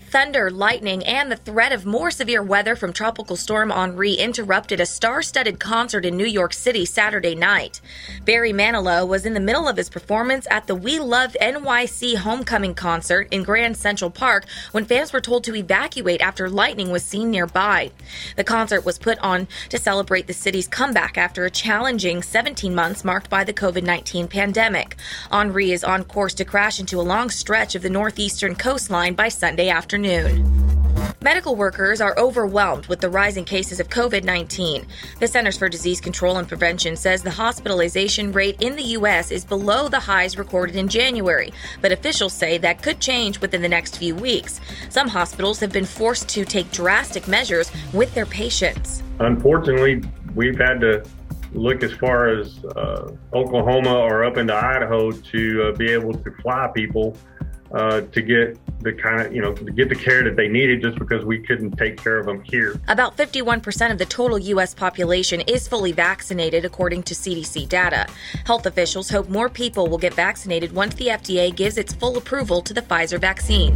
Thunder, lightning, and the threat of more severe weather from Tropical Storm Henri interrupted a star studded concert in New York City Saturday night. Barry Manilow was in the middle of his performance at the We Love NYC homecoming concert in Grand Central Park when fans were told to evacuate after lightning was seen nearby. The concert was put on to celebrate the city's comeback after a challenging 17 months marked by the COVID 19 pandemic. Henri is on course to crash into a long stretch of the northeastern coastline by Sunday afternoon afternoon. Medical workers are overwhelmed with the rising cases of COVID 19. The Centers for Disease Control and Prevention says the hospitalization rate in the U.S. is below the highs recorded in January, but officials say that could change within the next few weeks. Some hospitals have been forced to take drastic measures with their patients. Unfortunately, we've had to look as far as uh, Oklahoma or up into Idaho to uh, be able to fly people uh, to get the kind of, you know, to get the care that they needed just because we couldn't take care of them here. About 51% of the total U.S. population is fully vaccinated, according to CDC data. Health officials hope more people will get vaccinated once the FDA gives its full approval to the Pfizer vaccine.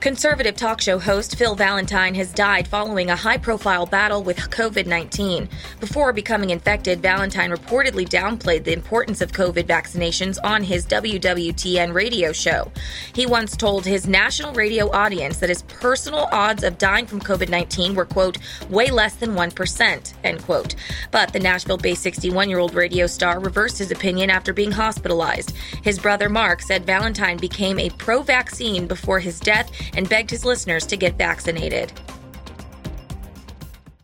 Conservative talk show host Phil Valentine has died following a high profile battle with COVID 19. Before becoming infected, Valentine reportedly downplayed the importance of COVID vaccinations on his WWTN radio show. He once told his national radio audience that his personal odds of dying from COVID 19 were, quote, way less than 1%, end quote. But the Nashville based 61 year old radio star reversed his opinion after being hospitalized. His brother Mark said Valentine became a pro vaccine before his death and begged his listeners to get vaccinated.